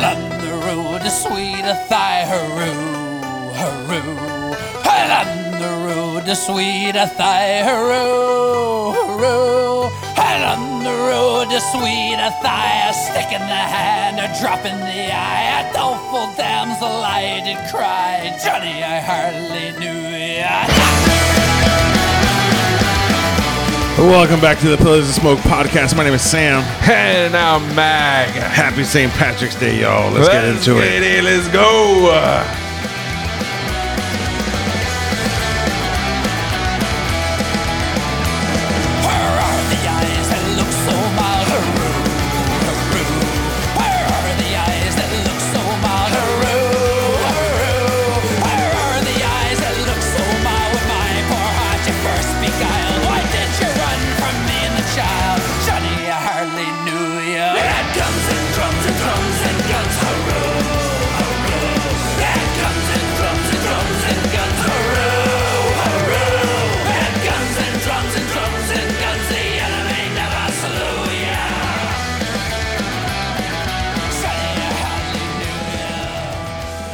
And on the road to sweet Athy, hurroo, hurroo. And on the road to sweet Athy, hurroo, hurroo. And on the road to sweet Athy, a stick in the hand, a drop in the eye, a doleful damsel I did cry. Johnny, I hardly knew ya. Welcome back to the Pillars of Smoke podcast. My name is Sam. And now Mag. Happy St. Patrick's Day, y'all. Let's, get into it. it. Let's go.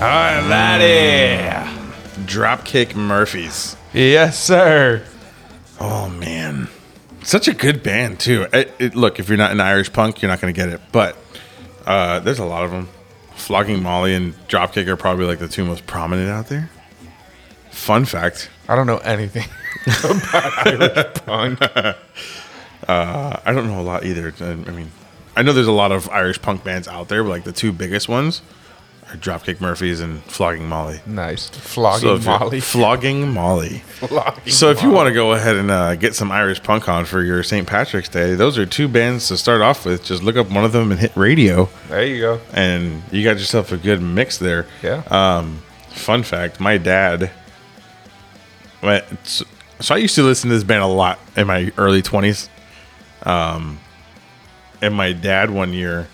All right, laddie. Dropkick Murphys. Yes, sir. Oh, man. Such a good band, too. It, it- look, if you're not an Irish punk, you're not going to get it. But uh, there's a lot of them. Flogging Molly and Dropkick are probably like the two most prominent out there. Fun fact I don't know anything about Irish punk. I don't know a lot either. I mean, I know there's a lot of Irish punk bands out there, but like the two biggest ones Dropkick Murphys and Flogging Molly. Nice. Flogging So Molly. Flogging Molly. Flogging So if you want to go ahead and uh, get some Irish punk on for your St. Patrick's Day, those are two bands to start off with. Just look up one of them and hit radio, There you go. and you got yourself a good mix there. Yeah. Um, fun fact: my dad. So so I used to listen to this band a lot in my early twenties. Um, and my dad one year,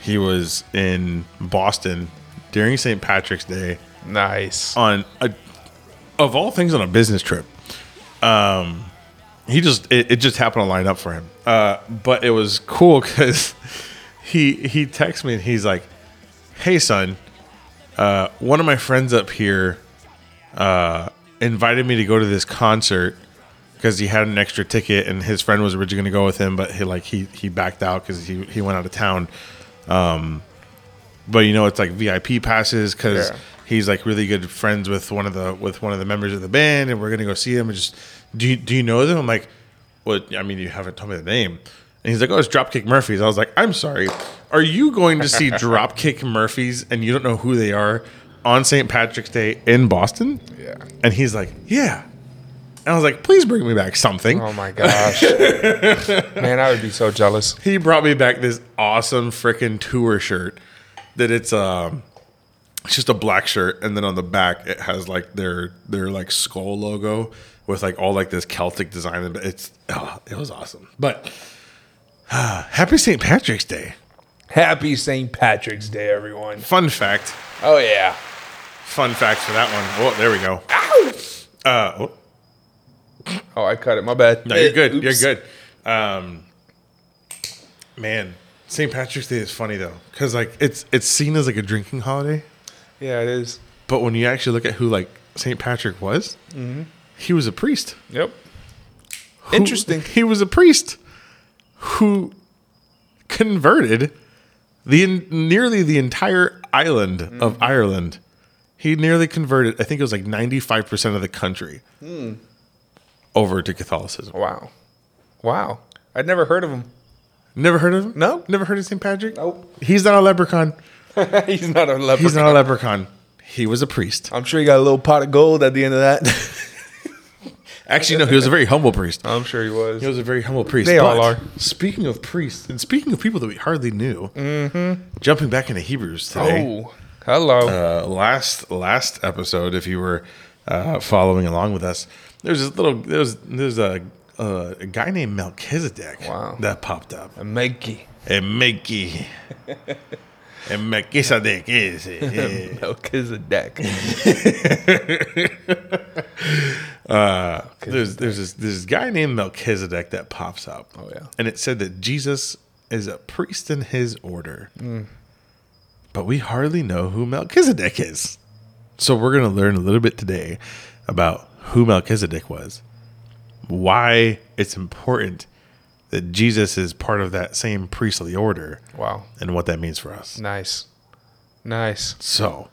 he was in Boston during St. Patrick's Day nice. on a, of all things on a business trip. Um, he just it, it just happened to line up for him. Uh, but it was cool because he he texts me and he's like, "Hey son, uh, one of my friends up here uh, invited me to go to this concert." Because he had an extra ticket and his friend was originally going to go with him, but he like he he backed out because he he went out of town but you know it's like VIP passes because Yeah. he's like really good friends with one of the with one of the members of the band, and we're gonna go see him. And just do you, do you know them? I'm like, well, I mean, you haven't told me the name. And he's like, oh, it's Dropkick Murphys. I was like, I'm sorry, are you going to see Dropkick Murphys and you don't know who they are on St. Patrick's Day in Boston? Yeah. And he's like, yeah. And I was like, please bring me back something. Oh my gosh. Man, I would be so jealous. he brought me back this awesome freaking tour shirt that it's um it's just a black shirt and then on the back it has like their their like skull logo with like all like this celtic design and it's oh, it was awesome but uh, happy st patrick's day Happy St. Patrick's Day, everyone. fun fact Oh, yeah. fun fact for that one. Oh, there we go uh oh, Oh, I cut it. My bad. no you're good Oops. you're good um man st patrick's day is funny though because like it's it's seen as like a drinking holiday Yeah, it is. But when you actually look at who like St. Patrick was, mm-hmm. he was a priest. Yep. Who- Interesting. He was a priest who converted the nearly the entire island of mm-hmm. Ireland. He nearly converted. I think it was like ninety five percent of the country hmm. over to Catholicism. Wow. Wow. I'd never heard of him. Never heard of him? No. Never heard of St. Patrick? Nope. He's not a leprechaun. He's not a leper. He's not a leprechaun. He was a priest. I'm sure he got a little pot of gold at the end of that. Actually, no, he was a very humble priest. I'm sure he was. He was a very humble priest. They all are. Speaking of priests, and speaking of people that we hardly knew, jumping back into Hebrews today. oh, hello. Uh, last last episode, if you were uh, following along with us, there's this little there's there's a uh, a guy named Melchizedek Wow. that popped up. a Mikey. And Melchi. and Melchizedek eh, eh, eh. is it? Uh, Melchizedek. there's there's this, this guy named Melchizedek that pops up. Oh, yeah. And it said that Jesus is a priest in his order. Hmm. but we hardly know who Melchizedek is. So we're going to learn a little bit today about who Melchizedek was, why it's important that Jesus is part of that same priestly order, Wow. and what that means for us. Nice. Nice. So,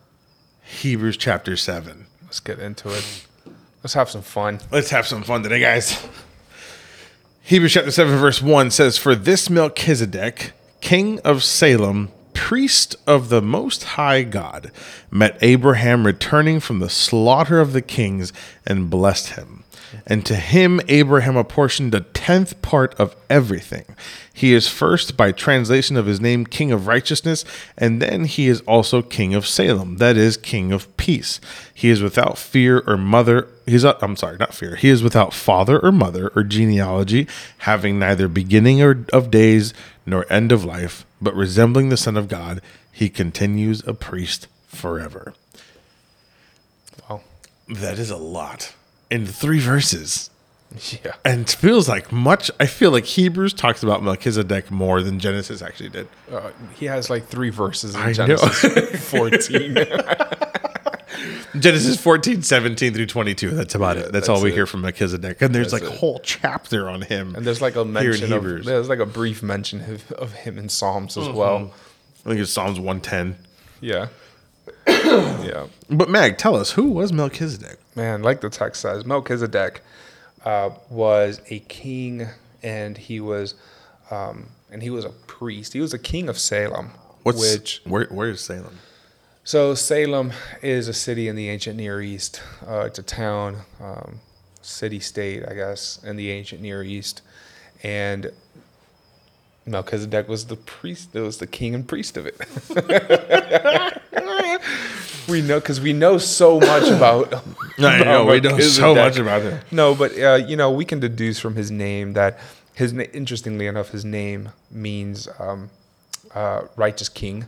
Hebrews chapter 7. Let's get into it. Let's have some fun. Let's have some fun today, guys. Hebrews chapter 7, verse 1 says, For this Melchizedek, king of Salem, priest of the Most High God, met Abraham returning from the slaughter of the kings and blessed him. And to him Abraham apportioned a tenth part of everything. He is first, by translation of his name, King of Righteousness, and then he is also King of Salem, that is, King of Peace. He is without fear or mother. He's, uh, I'm sorry, not fear. He is without father or mother or genealogy, having neither beginning or of days nor end of life, but resembling the Son of God, he continues a priest forever. Wow. That is a lot in three verses. Yeah. And it feels like much. I feel like Hebrews talks about Melchizedek more than Genesis actually did. Uh, he has like three verses in I. Genesis 14. Genesis 14, 17 through 22. That's about it. That's, all we it. hear from Melchizedek. And there's That's like a whole chapter on him. And there's like a mention of there's like a brief mention of, of him in Psalms Mm-hmm. as well. I think it's Psalms 110. Yeah. Yeah. But Mag, tell us, who was Melchizedek? Man, like the text says, Melchizedek uh, was a king and he was um, and he was a priest. He was a king of Salem. What's which where where is Salem? So Salem is a city in the ancient Near East. Uh, it's a town, um, city state, I guess, in the ancient Near East, and Melchizedek was the priest. It was the king and priest of it. we know because we know so much about. I know, we know so much about him. No, but uh, you know, we can deduce from his name that his na- interestingly enough, his name means um, uh, righteous king,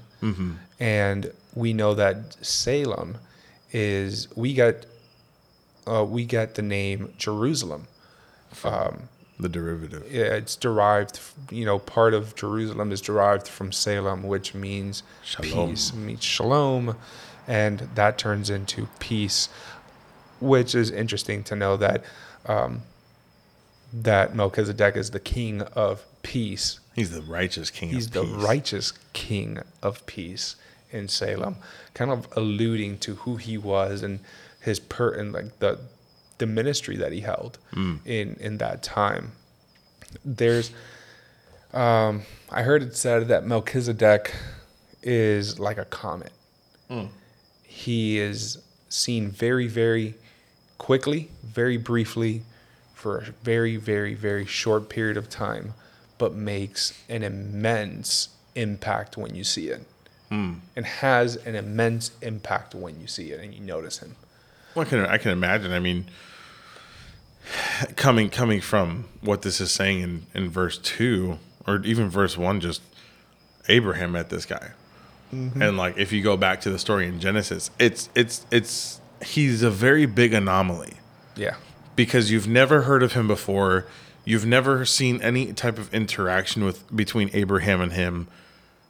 and we know that Salem is we get uh, we get the name Jerusalem. The derivative. Yeah, it's derived, you know, part of Jerusalem is derived from Salem, which means Shalom. peace, means shalom, and that turns into peace, which is interesting to know that um, that Melchizedek is the king of peace. He's the righteous king He's the peace. righteous king of peace in Salem, kind of alluding to who he was and his per and like the the ministry that he held in in that time. There's um I heard it said that Melchizedek is like a comet. He is seen very very quickly, very briefly for a very very very short period of time but makes an immense impact when you see it. Hmm. And has an immense impact when you see it and you notice him. Well, I can I can imagine. I mean, coming coming from what this is saying in in verse two or even verse one, just Abraham met this guy, and like if you go back to the story in Genesis, it's it's it's he's a very big anomaly Yeah. because you've never heard of him before. You've never seen any type of interaction with between Abraham and him.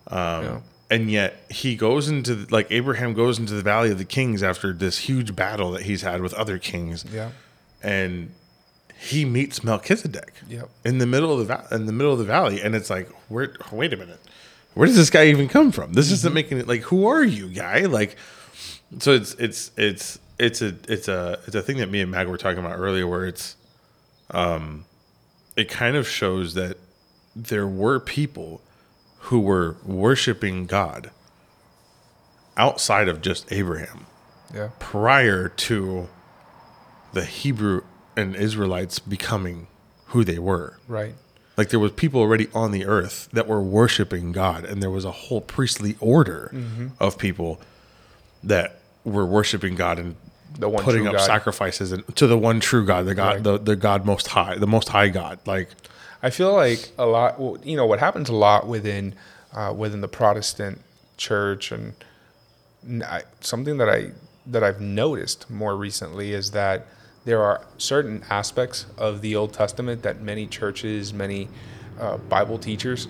Um, Yeah. And yet he goes into like Abraham goes into the valley of the kings after this huge battle that he's had with other kings Yeah. and he meets Melchizedek Yep. in the middle of the va- in the middle of the valley, and it's like, where? Wait a minute, where does this guy even come from? This isn't making it like, who are you, guy? Like, so it's it's it's it's a it's a it's a thing that me and Mag were talking about earlier, where it's, um, it kind of shows that there were people who were worshiping God outside of just Abraham Yeah. prior to the Hebrew and Israelites becoming who they were. Right. Like there was people already on the earth that were worshiping God, and there was a whole priestly order Mm-hmm. of people that were worshiping God and The one putting up God. sacrifices and, to the one true God, the God, Right. the, the God most high, the most high God. Like I feel like a lot. You know what happens a lot within uh, within the Protestant church, and I, something that I that I've noticed more recently is that there are certain aspects of the Old Testament that many churches, many uh, Bible teachers,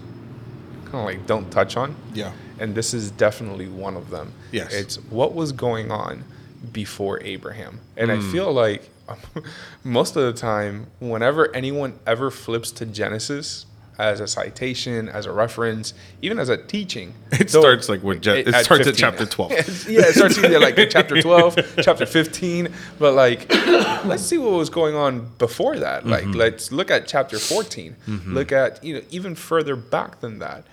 kind of like don't touch on. Yeah. and this is definitely one of them. Yes. It's what was going on before Abraham. And Hmm. I feel like most of the time, whenever anyone ever flips to Genesis as a citation, as a reference, even as a teaching, It though- starts like with Gen- it starts at chapter 12. yeah, it starts either like chapter 12, chapter 15. But like, let's see what was going on before that. Like, Mm-hmm. let's look at chapter 14. Look at, you know, even further back than that.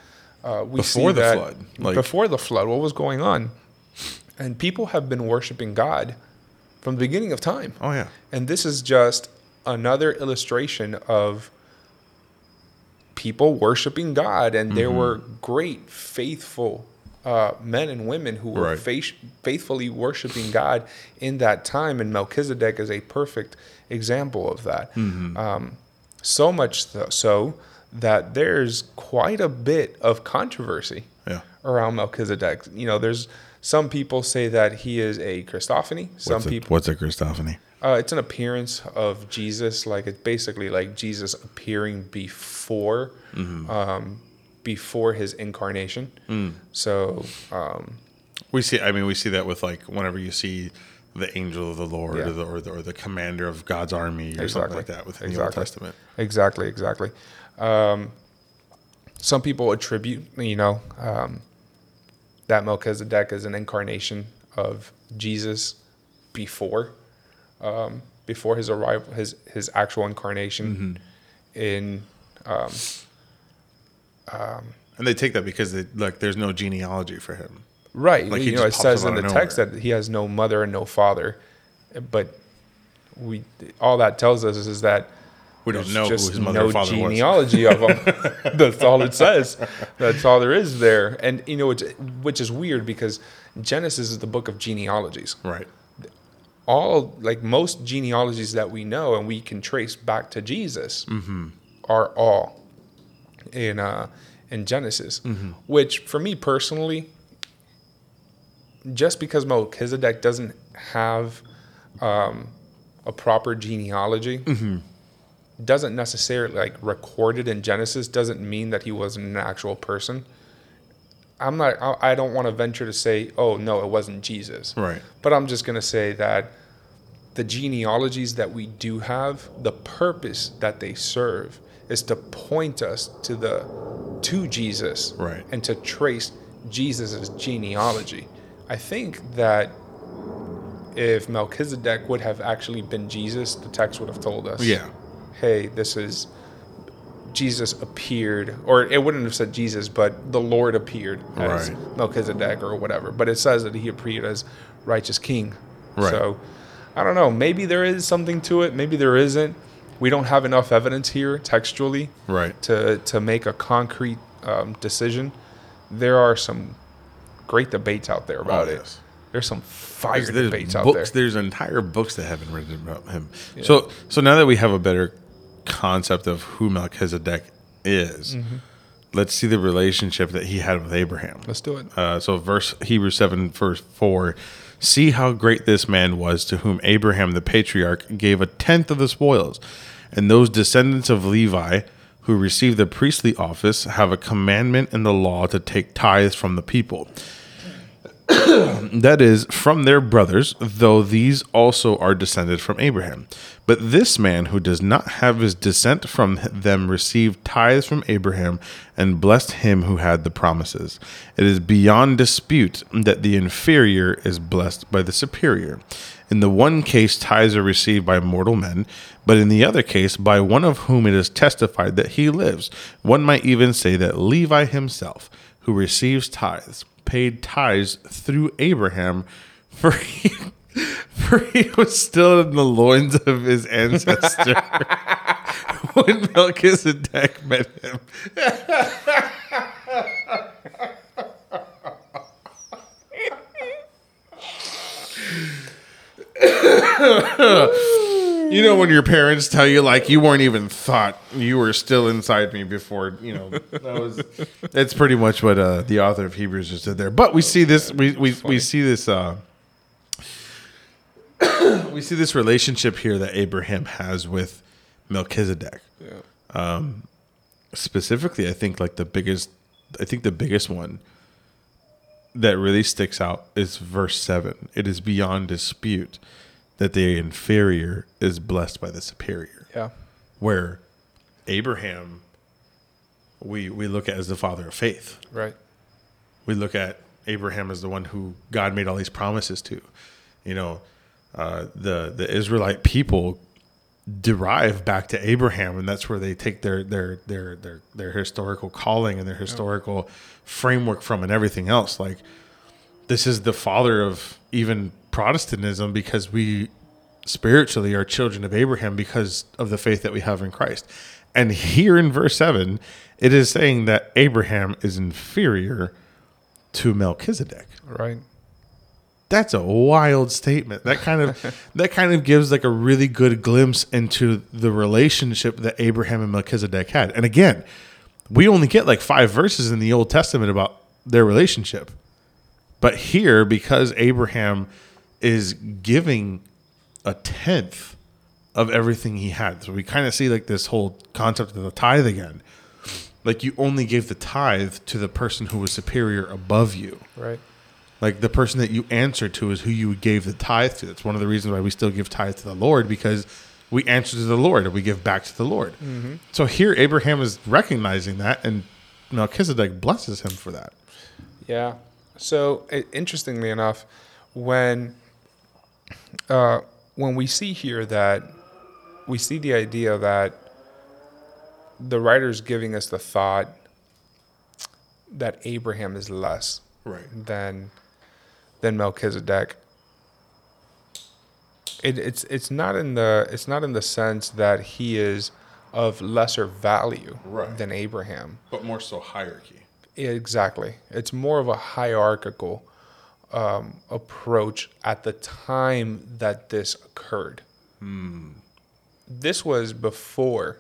Uh, we see Before the flood, like- before the flood, what was going on? And people have been worshiping God from the beginning of time. Oh yeah. And this is just another illustration of people worshiping God. And there were great, faithful uh, men and women who were Right. faith- faithfully worshiping God in that time. And Melchizedek is a perfect example of that. Um, so much th- so that there's quite a bit of controversy Yeah. around Melchizedek. You know, there's some people say that he is a Christophany. Some What's a, people what's a Christophany? Uh, it's an appearance of Jesus, like it's basically like Jesus appearing before, um, before his incarnation. So, um, We see. I mean, we see that with like whenever you see the angel of the Lord Yeah. or, the, or the or the commander of God's army or something like that within the Old Testament. Exactly, exactly. Um, some people attribute, you know, um, that Melchizedek is an incarnation of Jesus before, um, before his arrival, his his actual incarnation in um, And they take that because they like there's no genealogy for him. Right. Like, he you know, it says in the text nowhere. that he has no mother and no father, but we all that tells us is that We don't know who just his mother no or father was. genealogy of him. That's all it says. That's all there is there. And you know, it's, which is weird because Genesis is the book of genealogies. Right. All like most genealogies that we know and we can trace back to Jesus Mm-hmm. are all in uh, in Genesis. Mm-hmm. Which for me personally, just because Melchizedek doesn't have um, a proper genealogy, Mm-hmm. doesn't necessarily like recorded in Genesis doesn't mean that he wasn't an actual person. I'm not. I I don't want to venture to say, oh no, it wasn't Jesus. Right. But I'm just gonna say that the genealogies that we do have, the purpose that they serve is to point us to the to Jesus Right. and to trace Jesus' genealogy. I think that if Melchizedek would have actually been Jesus, the text would have told us, Yeah. hey, this is Jesus appeared, or it wouldn't have said Jesus, but the Lord appeared as Right. Melchizedek or whatever. But it says that he appeared as righteous king. Right. So I don't know. Maybe there is something to it. Maybe there isn't. We don't have enough evidence here textually Right. to to make a concrete um, decision. There are some great debates out there about Oh, it. There's some fire There's, there's debates out there. There's entire books that have been written about him. So so now that we have a better concept of who Melchizedek is, Mm-hmm. let's see the relationship that he had with Abraham. Let's do it. Uh, so verse Hebrews seven verse four. See how great this man was to whom Abraham the patriarch gave a tenth of the spoils, and those descendants of Levi who receive the priestly office have a commandment in the law to take tithes from the people. that is, from their brothers, though these also are descended from Abraham. But this man who does not have his descent from them received tithes from Abraham and blessed him who had the promises. It is beyond dispute that the inferior is blessed by the superior. In the one case, tithes are received by mortal men, but in the other case, by one of whom it is testified that he lives. One might even say that Levi himself, who receives tithes, paid tithes through Abraham, for he, for he was still in the loins of his ancestor when Melchizedek met him. You know when your parents tell you like you weren't even thought you were still inside me before you know that was that's pretty much what uh, the author of Hebrews just did there. But we see this we we, we see this uh, we see this relationship here that Abraham has with Melchizedek. Um, Yeah. Specifically, I think like the biggest I think the biggest one that really sticks out is verse 7. It is beyond dispute that the inferior is blessed by the superior. Yeah. Where Abraham we we look at as the father of faith. Right. We look at Abraham as the one who God made all these promises to. You know, uh, the the Israelite people derive back to Abraham, and that's where they take their their their their their historical calling and their historical framework from, and everything else. Like this is the father of even Protestantism because we spiritually are children of Abraham because of the faith that we have in Christ. And here in verse 7, it is saying that Abraham is inferior to Melchizedek. Right. That's a wild statement. That kind of that kind of gives like a really good glimpse into the relationship that Abraham and Melchizedek had. And again, we only get like 5 verses in the Old Testament about their relationship. But here because Abraham is giving a tenth of everything he had. So we kind of see like this whole concept of the tithe again. Like you only gave the tithe to the person who was superior above you. Right. Like the person that you answer to is who you gave the tithe to. That's one of the reasons why we still give tithe to the Lord because we answer to the Lord and we give back to the Lord. Mm-hmm. So here Abraham is recognizing that and Melchizedek blesses him for that. Yeah. So interestingly enough, when uh, when we see here that we see the idea that the writer's giving us the thought that Abraham is less Right. than than Melchizedek. It, it's it's not in the it's not in the sense that he is of lesser value Right. than Abraham. But more so hierarchy. Exactly. It's more of a hierarchical um, approach at the time that this occurred. This was before,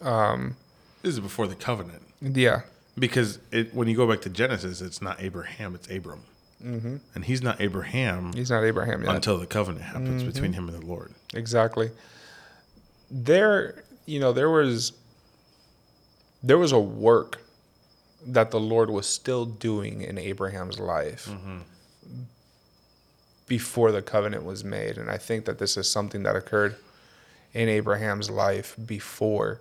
This is before the covenant. yeah, Because it, when you go back to Genesis, it's not Abraham, it's Abram. Mm-hmm. And he's not Abraham he's not Abraham yet. until the covenant happens between him and the Lord. exactly. There, you know, there was there was a work that the Lord was still doing in Abraham's life before the covenant was made, and I think that this is something that occurred in Abraham's life before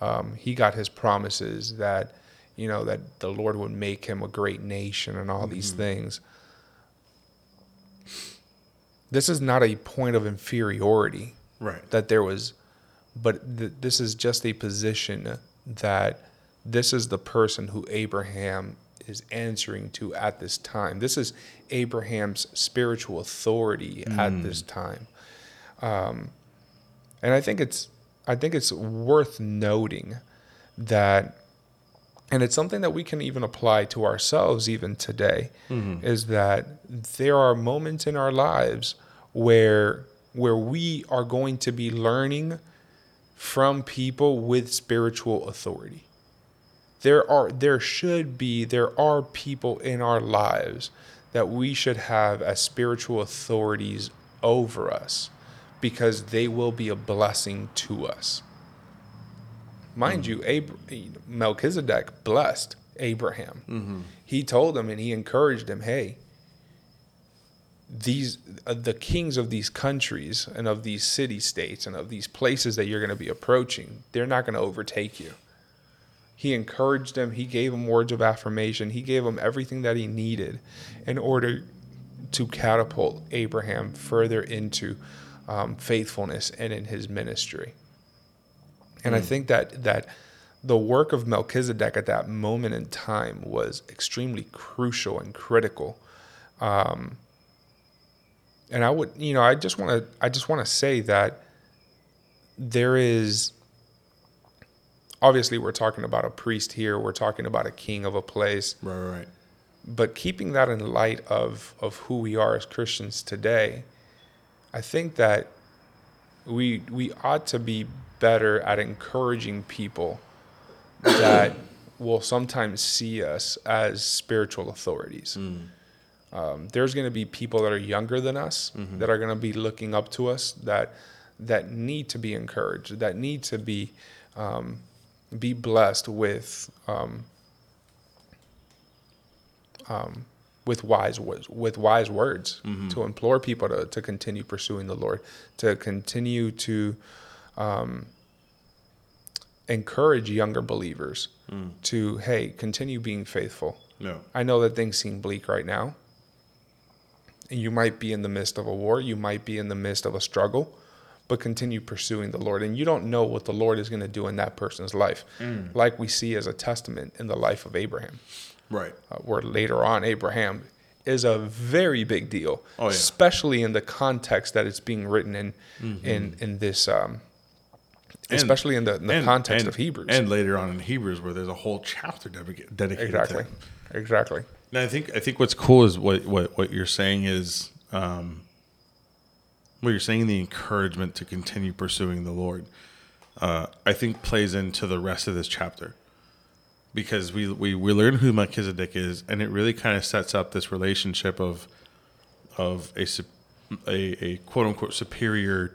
um, he got his promises that you know that the Lord would make him a great nation and all these things. This is not a point of inferiority Right. that there was, but th- this is just a position that this is the person who Abraham is answering to at this time. This is Abraham's spiritual authority at this time, um, and I think it's I think it's worth noting that, and it's something that we can even apply to ourselves even today, is that there are moments in our lives where where we are going to be learning from people with spiritual authority. There are there should be there are people in our lives that we should have as spiritual authorities over us because they will be a blessing to us. Mind you, Ab- Melchizedek blessed Abraham. He told him and he encouraged him, "Hey, these uh, the kings of these countries and of these city states and of these places that you're going to be approaching, they're not going to overtake you." He encouraged him. He gave him words of affirmation. He gave him everything that he needed in order to catapult Abraham further into um, faithfulness and in his ministry. And I think that that the work of Melchizedek at that moment in time was extremely crucial and critical. Um, and I would, you know, I just want to, I just want to say that there is obviously we're talking about a priest here, we're talking about a king of a place, Right, right, but keeping that in light of of who we are as Christians today, I think that we we ought to be better at encouraging people that will sometimes see us as spiritual authorities. Um, there's going to be people that are younger than us that are going to be looking up to us that that need to be encouraged, that need to be um, be blessed with um, um, with wise wo- with wise words to implore people to, to continue pursuing the Lord, to continue to um, encourage younger believers to hey continue being faithful. No. I know that things seem bleak right now. And you might be in the midst of a war, you might be in the midst of a struggle, but continue pursuing the Lord. And you don't know what the Lord is going to do in that person's life, like we see as a testament in the life of Abraham, Right. uh, where later on, Abraham is a very big deal, Oh, yeah. especially in the context that it's being written in, in, in this, um, especially in the, in the context and- of Hebrews. and later on in Hebrews, where there's a whole chapter dedicated dedicated to exactly. Exactly. No, I think I think what's cool is what what what you're saying is um, what you're saying. The encouragement to continue pursuing the Lord, uh, I think, plays into the rest of this chapter because we we we learn who Melchizedek is, and it really kind of sets up this relationship of of a a, a quote unquote superior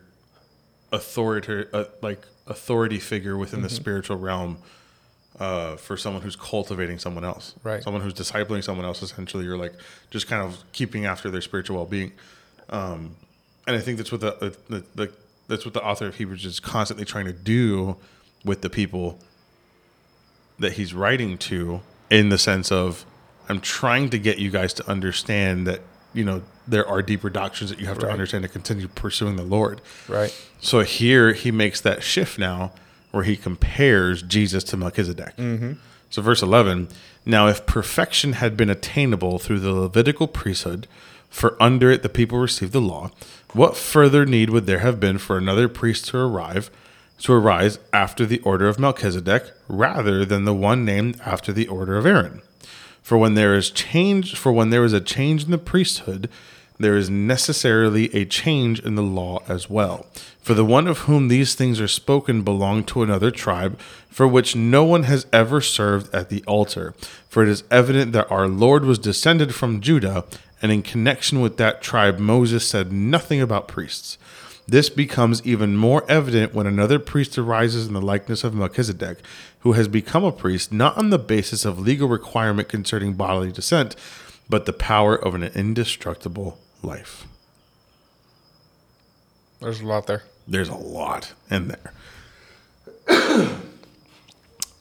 authority uh, like authority figure within Mm-hmm. the spiritual realm uh, for someone who's cultivating someone else, Right. Someone who's discipling someone else. Essentially, you're like just kind of keeping after their spiritual well-being. Um, and I think that's what the, uh, the, the that's what the author of Hebrews is constantly trying to do with the people that he's writing to, in the sense of, I'm trying to get you guys to understand that you know there are deeper doctrines that you have to understand to continue pursuing the Lord. Right. So here he makes that shift now where he compares Jesus to Melchizedek. So, verse 11 Now, if perfection had been attainable through the Levitical priesthood, for under it the people received the law, what further need would there have been for another priest to arrive? To arise after the order of Melchizedek, rather than the one named after the order of Aaron. For when there is change, for when there is a change in the priesthood, there is necessarily a change in the law as well. For the one of whom these things are spoken belonged to another tribe, for which no one has ever served at the altar. For it is evident that our Lord was descended from Judah, and in connection with that tribe, Moses said nothing about priests. This becomes even more evident when another priest arises in the likeness of Melchizedek, who has become a priest not on the basis of legal requirement concerning bodily descent, but the power of an indestructible life. There's a lot there. There's a lot in there.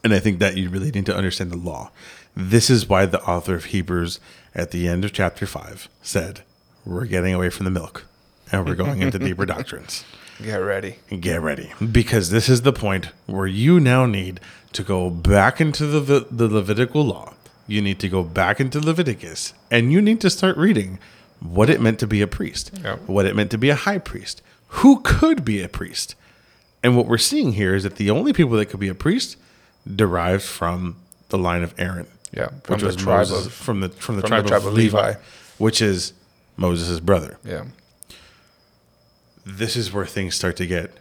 and I think that you really need to understand the law. This is why the author of Hebrews at the end of chapter 5 said, We're getting away from the milk and we're going into deeper doctrines. Get ready. Get ready. Because this is the point where you now need to go back into the, the, Levitical law. You need to go back into Leviticus and you need to start reading what it meant to be a priest, Yeah. what it meant to be a high priest, who could be a priest. And what we're seeing here is that the only people that could be a priest derived from the line of Aaron. Yeah, from which the tribe Moses, of- from the from the from tribe, the tribe of, of Levi, Levi. which is Moses' brother Yeah. this is where things start to get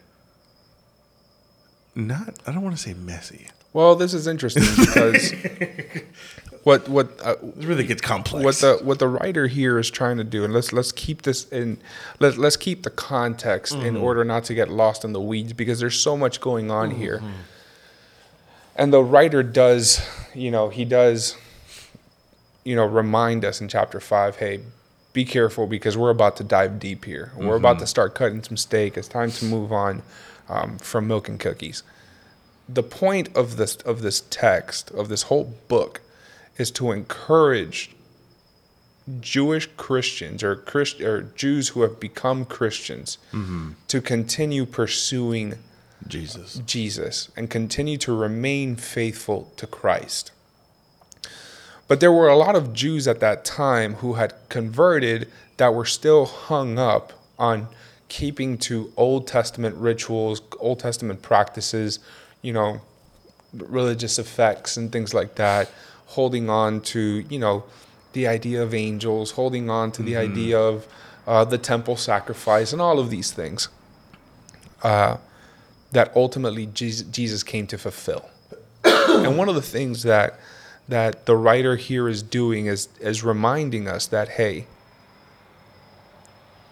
not I don't want to say messy. Well, this is interesting because what what uh, It really gets complex. what the what the writer here is trying to do, and let's let's keep this in let let's keep the context in order not to get lost in the weeds because there's so much going on here. And the writer does, you know, he does, you know, remind us in chapter five, hey, be careful because we're about to dive deep here. We're about to start cutting some steak. It's time to move on um, from milk and cookies. The point of this of this text of this whole book is to encourage Jewish Christians or Christ or Jews who have become Christians to continue pursuing Jesus. Jesus and continue to remain faithful to Christ. But there were a lot of Jews at that time who had converted that were still hung up on keeping to Old Testament rituals, Old Testament practices, you know, religious effects and things like that, holding on to, you know, the idea of angels, holding on to the idea of uh, the temple sacrifice, and all of these things uh, that ultimately Jesus, came to fulfill. and one of the things that that the writer here is doing is is reminding us that hey,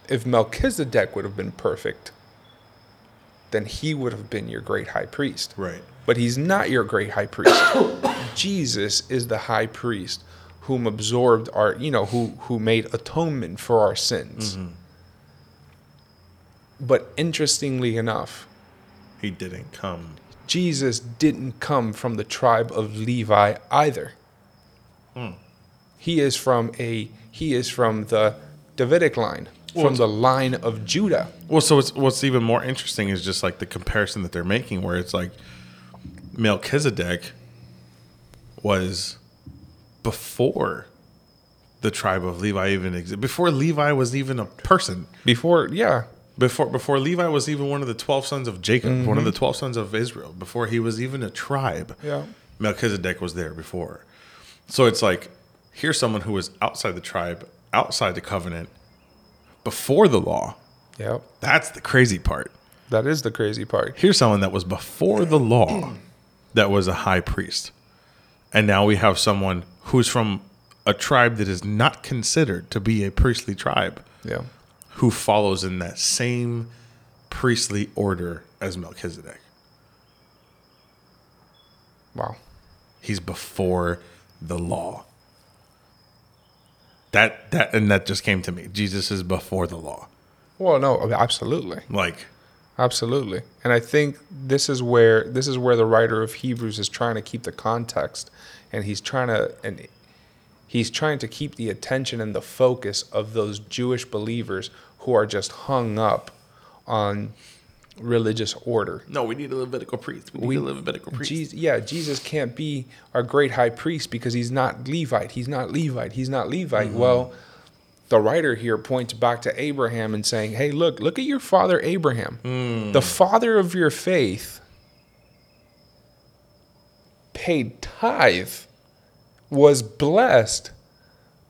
if Melchizedek would have been perfect, then he would have been your great high priest Right. but he's not your great high priest. Jesus is the high priest whom absorbed our, you know, who who made atonement for our sins. Mm-hmm. But interestingly enough, He didn't come. Jesus didn't come from the tribe of Levi either. Hmm. He is from a he is from the Davidic line, from the line of Judah. Well, so it's, what's even more interesting is just like the comparison that they're making, where it's like Melchizedek was before the tribe of Levi even existed, before Levi was even a person, Before, yeah, before before Levi was even one of the twelve sons of Jacob, one Mm-hmm. of the twelve sons of Israel, before he was even a tribe. Yeah. Melchizedek was there before. So it's like here's someone who was outside the tribe, outside the covenant, before the law. yeah. That's the crazy part. That is the crazy part. Here's someone that was before the law that was a high priest. And now we have someone who's from a tribe that is not considered to be a priestly tribe Yeah. Who follows in that same priestly order as Melchizedek. Wow. He's before the law. That that and that just came to me. Jesus is before the law. Well, no, absolutely. Like Absolutely. And I think this is where this is where the writer of Hebrews is trying to keep the context and he's trying to and he's trying to keep the attention and the focus of those Jewish believers who are just hung up on religious order. no, we need a Levitical priest. We need We- a Levitical priest. Jesus, yeah, Jesus can't be our great high priest because he's not Levite. He's not Levite. He's not Levite. Mm-hmm. Well, the writer here points back to Abraham and saying, "Hey, look, look at your father Abraham, mm. the father of your faith, paid tithe, was blessed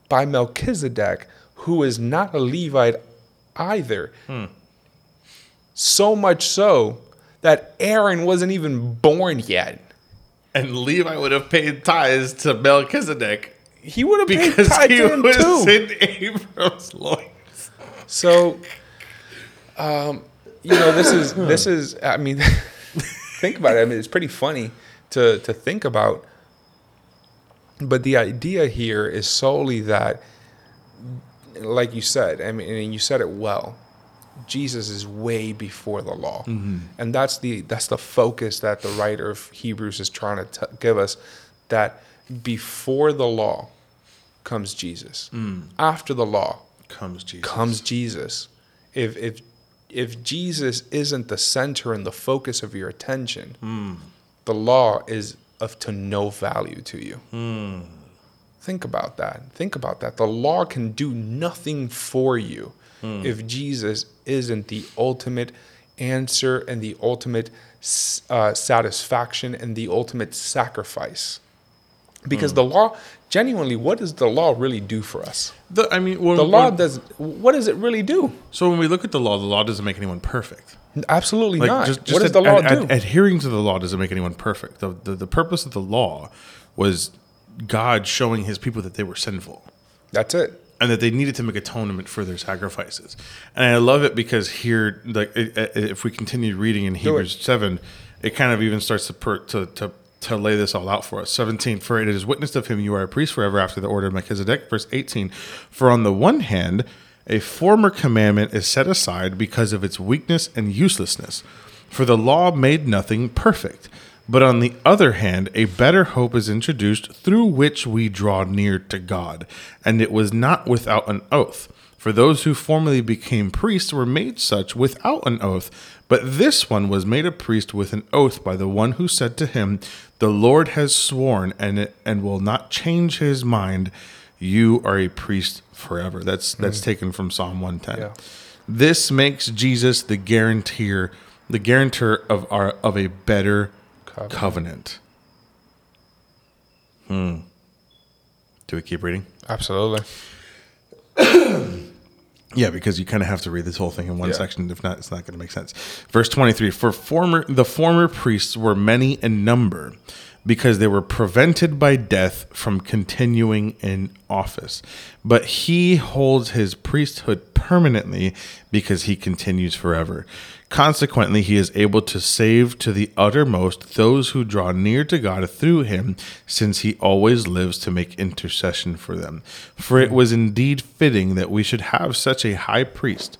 by Melchizedek, who is not a Levite either. So much so that Aaron wasn't even born yet. And Levi would have paid tithes to Melchizedek He would have paid because tithe he to him was too. in Abram's loins. So, um, you know, this is this is. I mean, think about it. I mean, it's pretty funny to to think about. But the idea here is solely that, like you said, I mean, and you said it well. Jesus is way before the law, mm-hmm. and that's the that's the focus that the writer of Hebrews is trying to t- give us. That before the law comes Jesus. Mm. After the law Comes Jesus. comes Jesus. If if if Jesus isn't the center and the focus of your attention, mm. the law is of to no value to you. Mm. Think about that. Think about that. The law can do nothing for you if Jesus isn't the ultimate answer and the ultimate uh, satisfaction and the ultimate sacrifice. Because the law, genuinely, what does the law really do for us? The, I mean, when, The law when- does. What does it really do? So when we look at the law, the law doesn't make anyone perfect. Absolutely Like not. just, just what does ad- the law ad- do? ad- adhering to the law doesn't make anyone perfect. The, the the purpose of the law was God showing His people that they were sinful That's it. and that they needed to make atonement for their sacrifices. And I love it because here, like, if we continue reading in Hebrews seven, it kind of even starts to per, to to to lay this all out for us. Seventeen, for it is witnessed of him you are a priest forever after the order of Melchizedek. Verse eighteen, for on the one hand, a former commandment is set aside because of its weakness and uselessness, for the law made nothing perfect. But on the other hand, a better hope is introduced through which we draw near to God, and it was not without an oath. For those who formerly became priests were made such without an oath, but this one was made a priest with an oath by the one who said to him, The Lord has sworn and and will not change his mind. You are a priest forever. That's hmm. that's taken from Psalm 110. Yeah. This makes Jesus the guarantor, the guarantor of our of a better Covenant. covenant. Hmm. Do we keep reading? Absolutely. Yeah, because you kind of have to read this whole thing in one Yeah. section. If not, it's not going to make sense. Verse 23 For former, the former priests were many in number, because they were prevented by death from continuing in office. But he holds his priesthood permanently because he continues forever. Consequently, he is able to save to the uttermost those who draw near to God through him, since he always lives to make intercession for them. For it was indeed fitting that we should have such a high priest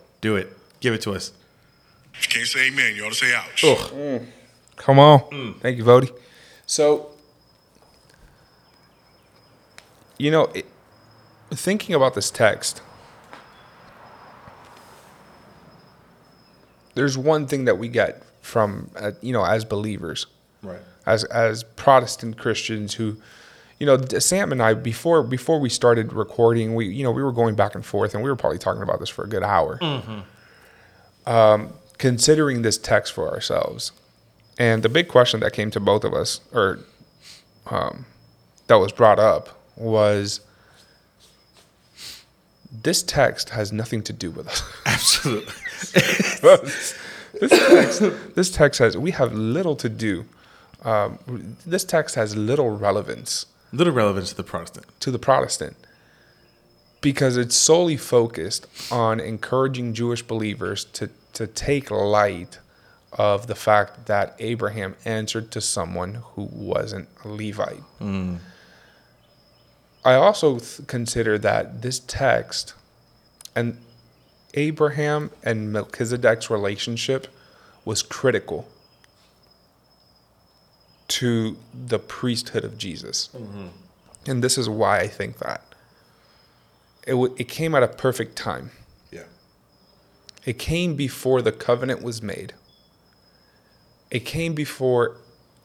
Do it. Give it to us. If you can't say amen, you ought to say ouch. Come on. Thank you, Vody. So, you know, it, thinking about this text, there's one thing that we get from, uh, you know, as believers, Right. as as Protestant Christians who, you know, Sam and I before before we started recording, we you know we were going back and forth, and we were probably talking about this for a good hour, um, considering this text for ourselves. And the big question that came to both of us, or um, that was brought up, was this text has nothing to do with us. Absolutely. this text, this text has we have little to do. Um, this text has little relevance Little relevance to the Protestant. to the Protestant because it's solely focused on encouraging Jewish believers to, to take light of the fact that Abraham answered to someone who wasn't a Levite. Mm. I also th- consider that this text and Abraham and Melchizedek's relationship was critical to the priesthood of Jesus. Mm-hmm. And this is why I think that. It, w- it came at a perfect time. Yeah. It came before the covenant was made. It came before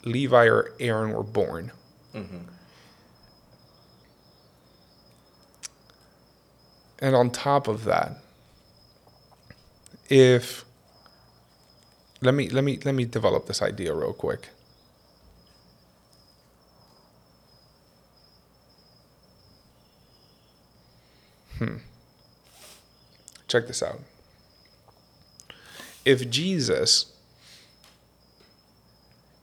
Levi or Aaron were born. Mm-hmm. And on top of that, if let me let me let me develop this idea real quick. Hmm. Check this out. If Jesus,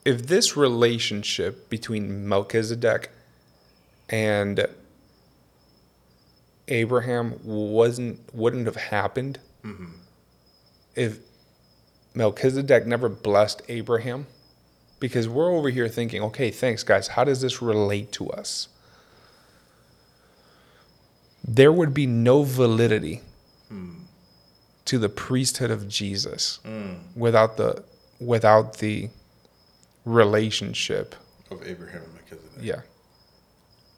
if this relationship between Melchizedek and Abraham wasn't wouldn't have happened mm-hmm. if Melchizedek never blessed Abraham, because we're over here thinking, okay, thanks guys, how does this relate to us? There would be no validity to the priesthood of Jesus without the without the relationship. Of Abraham and Melchizedek. Yeah.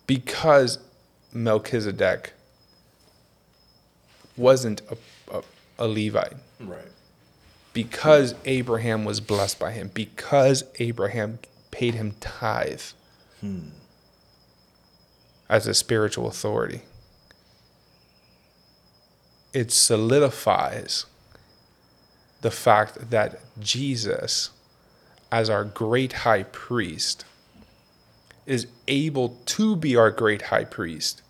Because Melchizedek wasn't a, a, a Levite. Right. Because Abraham was blessed by him. Because Abraham paid him tithe hmm. as a spiritual authority. It solidifies the fact that Jesus, as our great high priest, is able to be our great high priest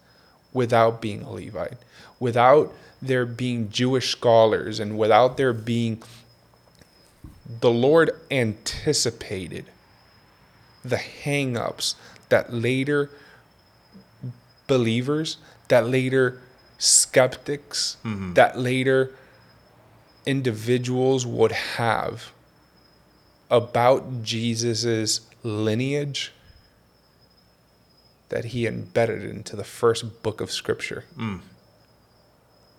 without being a Levite, without there being Jewish scholars, and without there being the Lord anticipated the hang-ups that later believers, that later skeptics, mm-hmm. that later individuals would have about Jesus's lineage that he embedded into the first book of scripture. Mm.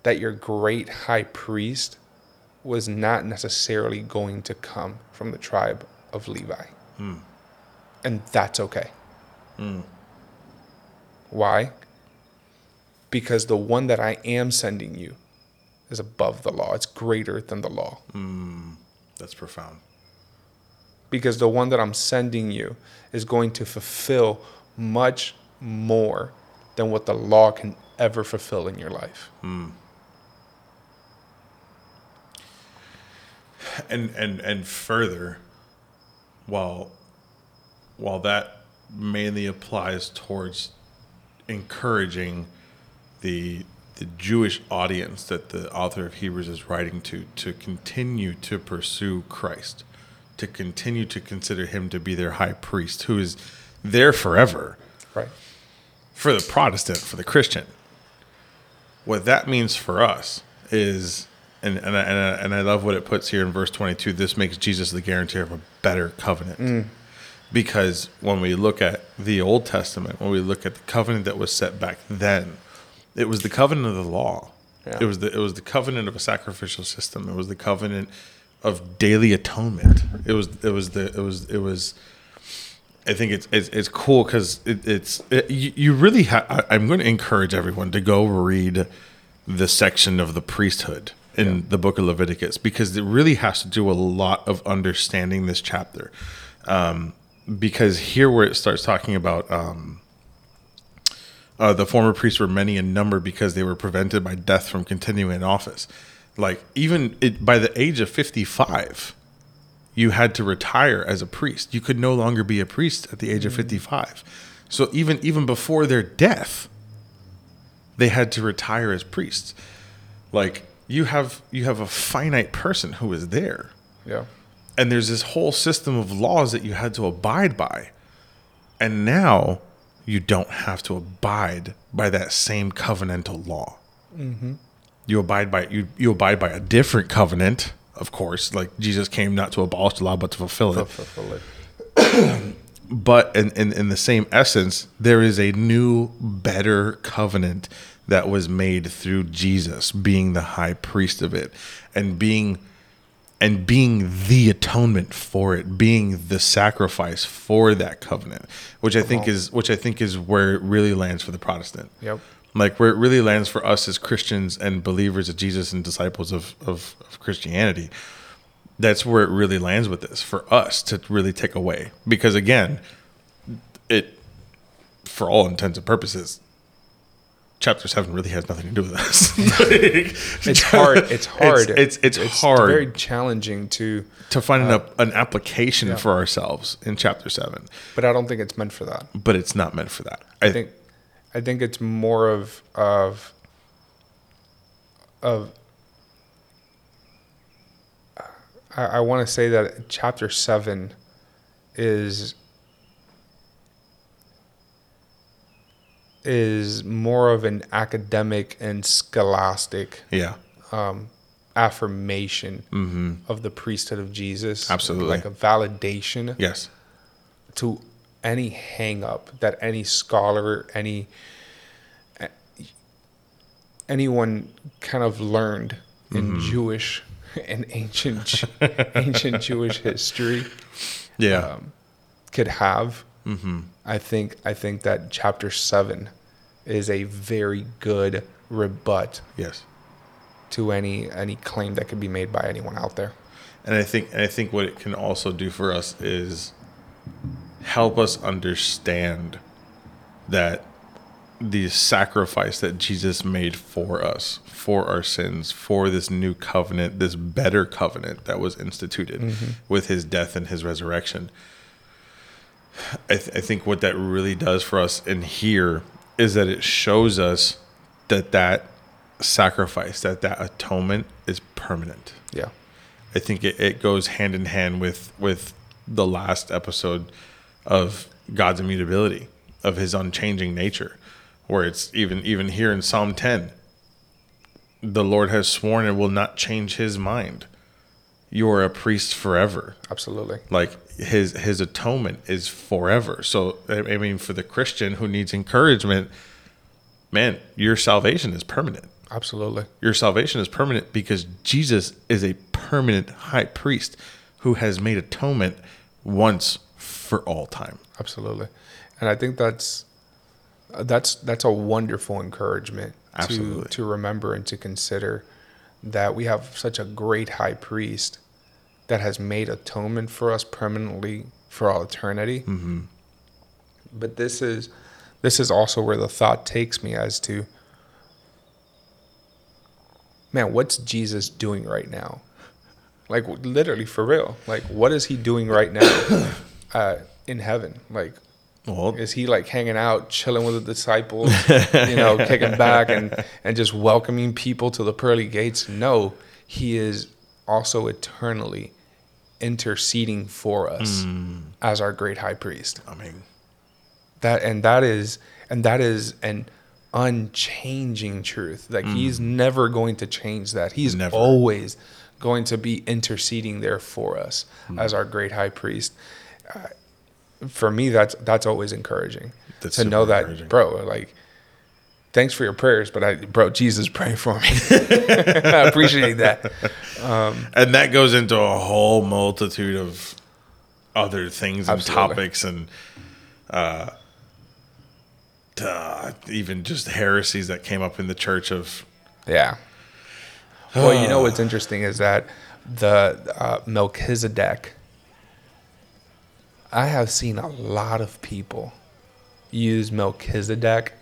That your great high priest was not necessarily going to come from the tribe of Levi. Mm. And that's okay. Mm. Why? Because the one that I am sending you is above the law, it's greater than the law. Mm, that's profound. because the one that I'm sending you is going to fulfill much more than what the law can ever fulfill in your life. Mm. and and and further while while that mainly applies towards encouraging the the Jewish audience that the author of Hebrews is writing to to continue to pursue Christ to continue to consider him to be their high priest who is there forever Right. for the Protestant, for the Christian. What that means for us is, and and I, and I, and I love what it puts here in verse 22. This makes Jesus the guarantor of a better covenant. Mm. Because when we look at the Old Testament, when we look at the covenant that was set back then, it was the covenant of the law. Yeah. It was the it was the covenant of a sacrificial system. It was the covenant of daily atonement. It was it was the it was it was I think it's it's, it's cool because it, it's it, you, you really ha- I, I'm going to encourage everyone to go read the section of the priesthood in the book of Leviticus because it really has to do a lot of understanding this chapter. Um, because here where it starts talking about um, uh, the former priests were many in number because they were prevented by death from continuing in office. Like even it, by the age of 55, you had to retire as a priest. You could no longer be a priest at the age of 55. So even even before their death, they had to retire as priests. Like you have you have a finite person who is there. Yeah. And there's this whole system of laws that you had to abide by. And now you don't have to abide by that same covenantal law. Mm-hmm. You abide by you you abide by a different covenant, of course. Like Jesus came not to abolish the law but to fulfill it Fulfill it. but in, in, in the same essence, there is a new, better covenant that was made through Jesus being the high priest of it and being and being the atonement for it, being the sacrifice for that covenant, which I think uh-huh. is which I think is where it really lands for the Protestant. Yep. Like where it really lands for us as Christians and believers of Jesus and disciples of, of, of Christianity that's where it really lands with this for us to really take away because again it for all intents and purposes chapter 7 really has nothing to do with us It's hard. It's hard. it's, it's, it's, hard Very challenging to, to find an, uh, an application yeah. for ourselves in chapter 7 but I don't think it's meant for that. but it's not meant for that i, I think, I think it's more of of of. I, I want to say that chapter seven is is more of an academic and scholastic yeah um, affirmation of the priesthood of Jesus. Mm-hmm. Absolutely. like a validation yes to any hang up that any scholar, any anyone kind of learned in Jewish and ancient ancient Jewish history yeah Um, could have. Mm-hmm. I think I think that chapter seven is a very good rebut yes to any any claim that could be made by anyone out there. And I think and I think what it can also do for us is help us understand that the sacrifice that Jesus made for us, for our sins, for this new covenant, this better covenant that was instituted mm-hmm. with his death and his resurrection. I, th- I think what that really does for us in here is that it shows us that that sacrifice, that that atonement is permanent. Yeah. I think it, it goes hand in hand with with the last episode of God's immutability, of his unchanging nature, where it's even even here in Psalm 10, the Lord has sworn and will not change his mind. You are a priest forever. Absolutely. Like his his atonement is forever. So I mean for the Christian who needs encouragement, man, your salvation is permanent Absolutely. your salvation is permanent because Jesus is a permanent high priest who has made atonement once for all time. Absolutely. And I think that's that's that's a wonderful encouragement Absolutely. to to remember and to consider that we have such a great high priest that has made atonement for us permanently for all eternity. Mm-hmm. But this is this is also where the thought takes me as to man, what's Jesus doing right now? Like literally for real. Like what is he doing right now uh, in heaven? Like Well, is he like hanging out, chilling with the disciples, you know, kicking back and and just welcoming people to the pearly gates? No, he is also eternally interceding for us mm. as our great high priest. I mean, That and that is and that is an unchanging truth. Like mm. he's never going to change that. He's Never. always going to be interceding there for us mm. as our great high priest. Uh, for me, that's that's always encouraging That's to know that, bro. Like, thanks for your prayers, but I, bro, Jesus, pray for me. I appreciate that. and that goes into a whole multitude of other things and Absolutely. topics and uh, uh, even just heresies that came up in the church of Yeah. Well, you know what's interesting is that the uh, Melchizedek. I have seen a lot of people use Melchizedek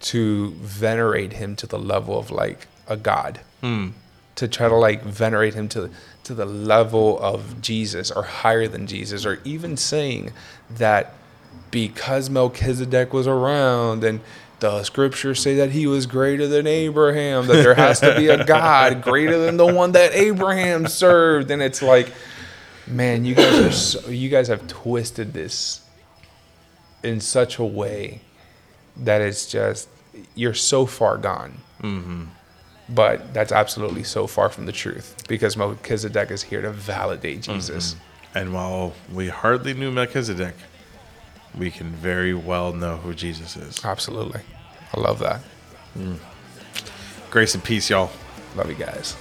to venerate him to the level of like a god. Hmm. To try to like venerate him to to the level of Jesus or higher than Jesus, or even saying that because Melchizedek was around and the scriptures say that he was greater than Abraham, that there has to be a God greater than the one that Abraham served. And it's like, man, you guys are so, you guys have twisted this in such a way that is just you're so far gone. Mm-hmm. But that's absolutely so far from the truth because Melchizedek is here to validate mm-hmm. Jesus. Mm-hmm. And while we hardly knew Melchizedek, we can very well know who Jesus is. Absolutely. I love that. Mm. Grace and peace, y'all. Love you guys.